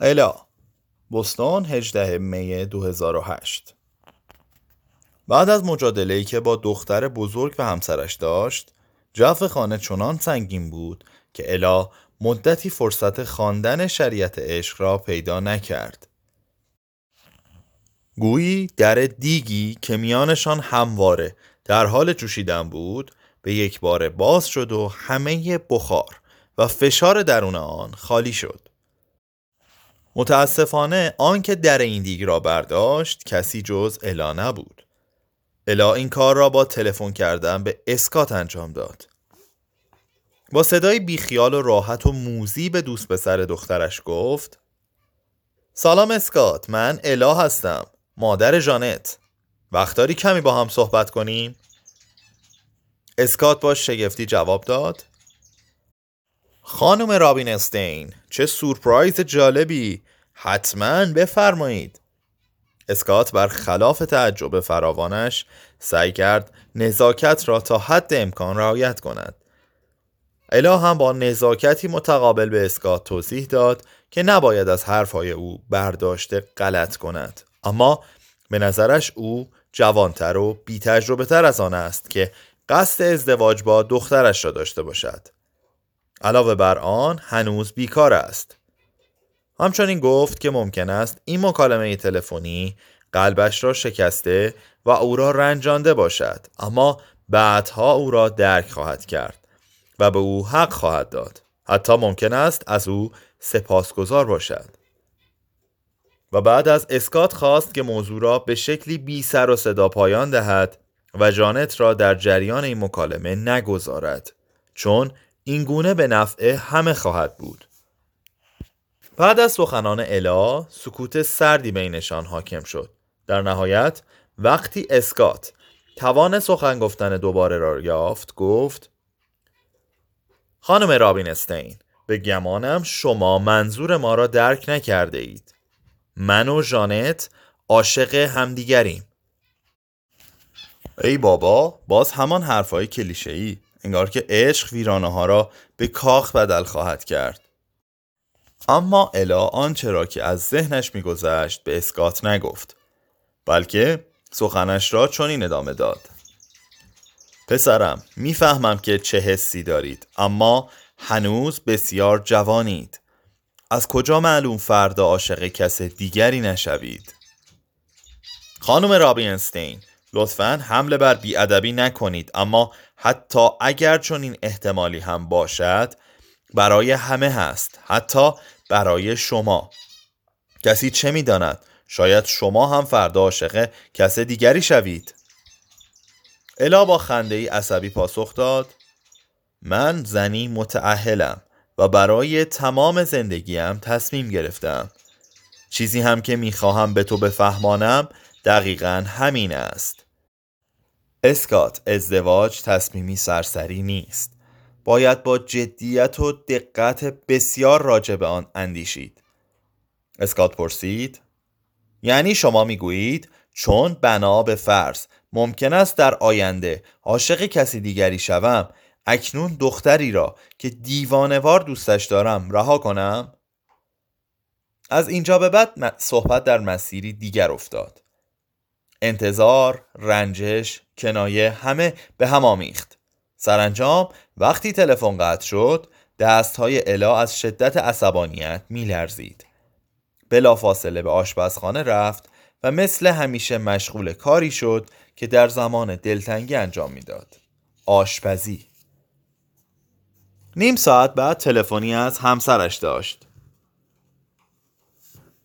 الا بستان 18 می 2008 بعد از مجادله ای که با دختر بزرگ و همسرش داشت جو خانه چنان سنگین بود که الا مدتی فرصت خواندن شریعت عشق را پیدا نکرد. گویی در دیگی که میانشان همواره در حال جوشیدن بود به یک بار باز شد و همه بخار و فشار درون آن خالی شد. متاسفانه آنکه در این دیگ را برداشت کسی جز الا نبود. الا این کار را با تلفن کردن به اسکات انجام داد. با صدای بیخیال و راحت و موزی به دوست پسر دخترش گفت سلام اسکات من الا هستم مادر جانت وقت کمی با هم صحبت کنیم؟ اسکات با شگفتی جواب داد خانم رابین استین چه سورپرایز جالبی. حتما بفرمایید. اسکات بر خلاف تعجب فراوانش سعی کرد نزاکت را تا حد امکان رعایت کند. الا هم با نزاکتی متقابل به اسکات توضیح داد که نباید از حرفهای او برداشته غلط کند. اما به نظرش او جوانتر و بی تجربه تر از آن است که قصد ازدواج با دخترش را داشته باشد. علاوه بر آن هنوز بیکار است. همچنین گفت که ممکن است این مکالمه تلفنی قلبش را شکسته و او را رنجانده باشد اما بعدها او را درک خواهد کرد و به او حق خواهد داد. حتی ممکن است از او سپاسگزار باشد. و بعد از اسکات خواست که موضوع را به شکلی بی سر و صدا پایان دهد و جانت را در جریان این مکالمه نگذارد چون این گونه به نفع همه خواهد بود. بعد از سخنان الا سکوت سردی بینشان حاکم شد. در نهایت وقتی اسکات توان سخن گفتن دوباره را یافت گفت خانم رابین استین به گمانم شما منظور ما را درک نکرده اید. من و جانت عاشق همدیگریم. ای بابا باز همان حرفای کلیشه ای انگار که عشق ویرانه ها را به کاخ بدل خواهد کرد. اما الا آنچه را که از ذهنش میگذشت به اسکات نگفت بلکه سخنش را چنین ادامه داد. پسرم می‌فهمم که چه حسی دارید اما هنوز بسیار جوانید. از کجا معلوم فردا عاشق کس دیگری نشوید؟ خانم رابینستین لطفا حمله بر بیادبی نکنید اما حتی اگر چون این احتمالی هم باشد برای همه هست حتی برای شما. کسی چه می‌داند؟ شاید شما هم فردا عاشق کس دیگری شوید. الا با خنده ای عصبی پاسخ داد من زنی متعهلم و برای تمام زندگیم تصمیم گرفتم. چیزی هم که می‌خواهم به تو بفهمانم دقیقا همین است. اسکات ازدواج تصمیمی سرسری نیست. باید با جدیت و دقت بسیار راجع به آن اندیشید. اسکات پرسید یعنی شما می‌گویید چون بنا به فرض ممکن است در آینده عاشق کسی دیگری شوم اکنون دختری را که دیوانوار دوستش دارم رها کنم؟ از اینجا به بعد صحبت در مسیری دیگر افتاد. انتظار، رنجش، کنایه همه به هم آمیخت. سرانجام وقتی تلفن قطع شد دستهای الا از شدت عصبانیت میلرزید. بلافاصله به آشپزخانه رفت و مثل همیشه مشغول کاری شد که در زمان دلتنگی انجام می‌داد. آشپزی. نیم ساعت بعد تلفنی از همسرش داشت.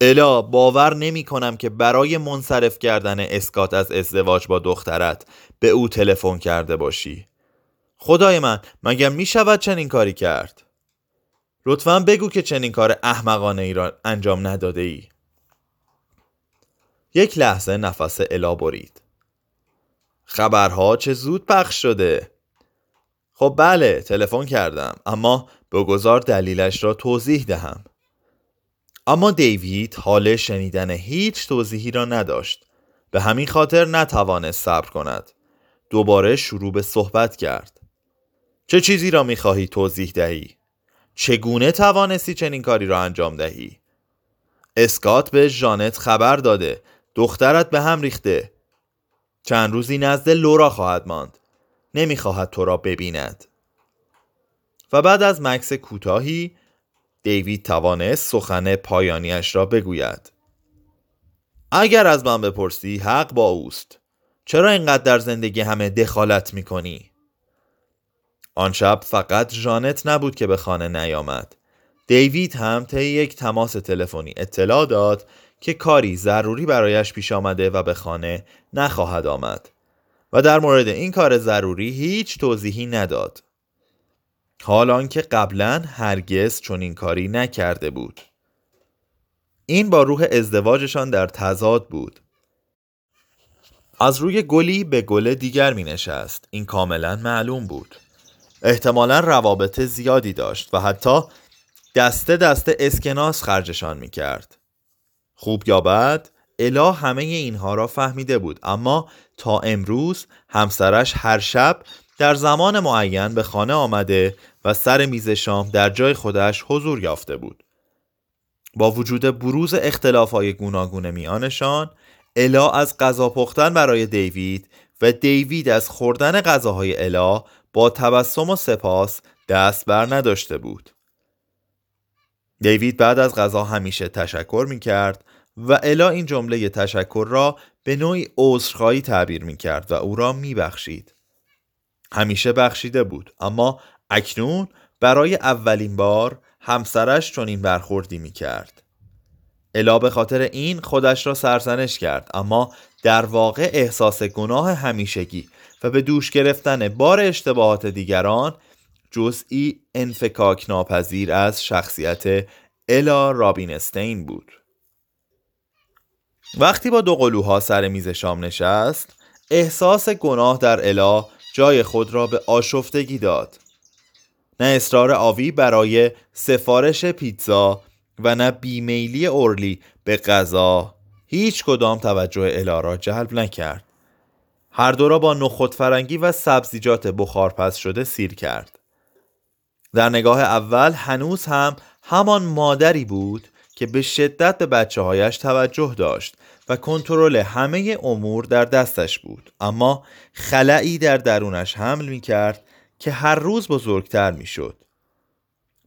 الا باور نمی کنم که برای منصرف کردن اسکات از ازدواج با دخترت به او تلفن کرده باشی. خدای من مگر می شود چنین کاری کرد؟ لطفا بگو که چنین کار احمقانه ای را انجام نداده ای یک لحظه نفس الا برید. خبرها چه زود پخش شده؟ خب بله تلفن کردم اما بگذار دلیلش را توضیح دهم. اما دیوید حال شنیدن هیچ توضیحی را نداشت. به همین خاطر نتوانست صبر کند. دوباره شروع به صحبت کرد. چه چیزی را می‌خواهی توضیح دهی؟ چگونه توانستی چنین کاری را انجام دهی؟ اسکات به ژانت خبر داده. دخترت به هم ریخته. چند روزی نزد لورا خواهد ماند. نمی‌خواهد تو را ببیند. و بعد از مکس کوتاهی دیوید توانست سخن پایانیش را بگوید. اگر از من بپرسی حق با اوست. چرا اینقدر در زندگی همه دخالت می‌کنی؟ آن شب فقط ژانت نبود که به خانه نیامد. دیوید هم طی یک تماس تلفنی اطلاع داد که کاری ضروری برایش پیش آمده و به خانه نخواهد آمد. و در مورد این کار ضروری هیچ توضیحی نداد. حال که قبلا هرگز چنین کاری نکرده بود. این با روح ازدواجشان در تضاد بود. از روی گلی به گل دیگر می نشست. این کاملا معلوم بود. احتمالا روابط زیادی داشت و حتی دسته دسته اسکناس خرجشان می کرد. خوب یا بد الا همه اینها را فهمیده بود اما تا امروز همسرش هر شب در زمان معین به خانه آمده و سر میز شام در جای خودش حضور یافته بود با وجود بروز های گوناگون میانشان الا از غذا پختن برای دیوید و دیوید از خوردن غذاهای الا با تبسم و سپاس دست بر نداشته بود دیوید بعد از غذا همیشه تشکر می کرد و الا این جمله تشکر را به نوعی عذرخواهی تعبیر می کرد و او را می بخشید. همیشه بخشیده بود اما اکنون برای اولین بار همسرش چنین برخوردی می کرد. الا به خاطر این خودش را سرزنش کرد اما در واقع احساس گناه همیشگی و به دوش گرفتن بار اشتباهات دیگران جزئی انفکاک ناپذیر از شخصیت الا رابینستین بود وقتی با دو قلوها سر میز شام نشست احساس گناه در الا جای خود را به آشفتگی داد. نه اصرار آوی برای سفارش پیتزا و نه بیمیلی اورلی به غذا. هیچ کدام توجه الا را جلب نکرد. هر دو را با نخود فرنگی و سبزیجات بخارپز شده سیر کرد. در نگاه اول هنوز هم همان مادری بود که به شدت به بچه هایش توجه داشت و کنترل همه امور در دستش بود. اما خلعی در درونش حمل می کرد که هر روز بزرگتر می شد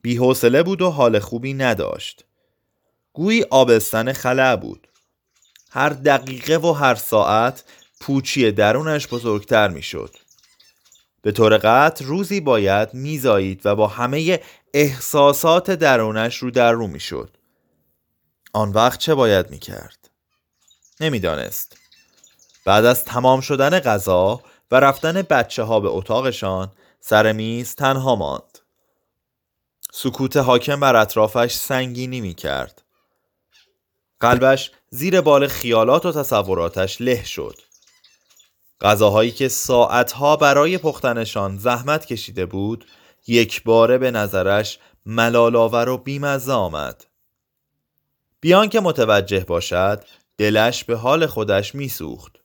بیحوصله بود و حال خوبی نداشت. گویی آبستن خلع بود. هر دقیقه و هر ساعت پوچی درونش بزرگتر می شد به طور قطع روزی باید میزایید و با همه احساسات درونش رو در رو می شد آن وقت چه باید می کرد؟ نمی‌دانست. بعد از تمام شدن غذا و رفتن بچه ها به اتاقشان سر میز تنها ماند. سکوت حاکم بر اطرافش سنگینی می کرد. قلبش زیر بال خیالات و تصوراتش له شد. غذاهایی که ساعتها برای پختنشان زحمت کشیده بود یک باره به نظرش ملالاور و بیمزه آمد. بیان که متوجه باشد دلش به حال خودش میسوخت.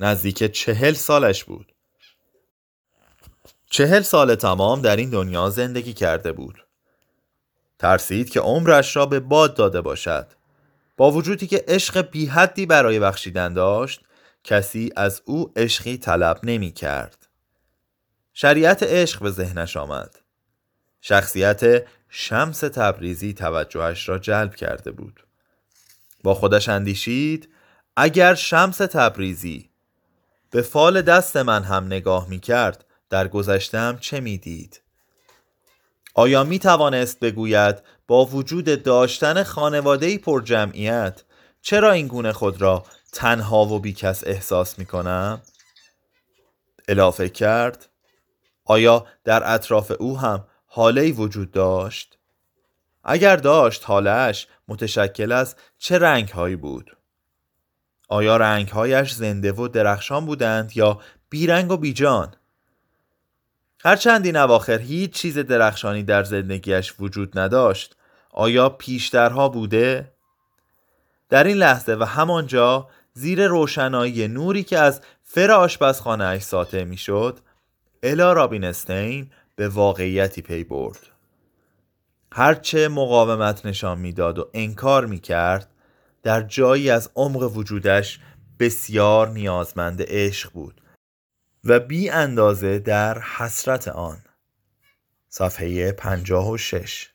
نزدیک چهل سالش بود. چهل سال تمام در این دنیا زندگی کرده بود. ترسید که عمرش را به باد داده باشد. با وجودی که عشق بیحدی برای بخشیدن داشت کسی از او عشقی طلب نمی کرد. شریعت عشق به ذهنش آمد. شخصیت شمس تبریزی توجهش را جلب کرده بود. با خودش اندیشید اگر شمس تبریزی به فال دست من هم نگاه می کرد در گذشتم چه می دید؟ آیا می توانست بگوید با وجود داشتن خانواده پر جمعیت چرا این گونه خود را تنها و بیکس احساس می کنم؟ اضافه کرد آیا در اطراف او هم حاله وجود داشت؟ اگر داشت حالش متشکل از چه رنگ هایی بود؟ آیا رنگهایش زنده و درخشان بودند یا بیرنگ و بیجان؟ هرچند این اواخر هیچ چیز درخشانی در زندگیش وجود نداشت آیا پیشترها بوده؟ در این لحظه و همانجا زیر روشنایی نوری که از فر آشپزخانه اش ساطع می‌شد الا رابینستین به واقعیتی پی برد. هرچه مقاومت نشان می‌داد و انکار می‌کرد در جایی از عمق وجودش بسیار نیازمند عشق بود و بی اندازه در حسرت آن. صفحه 56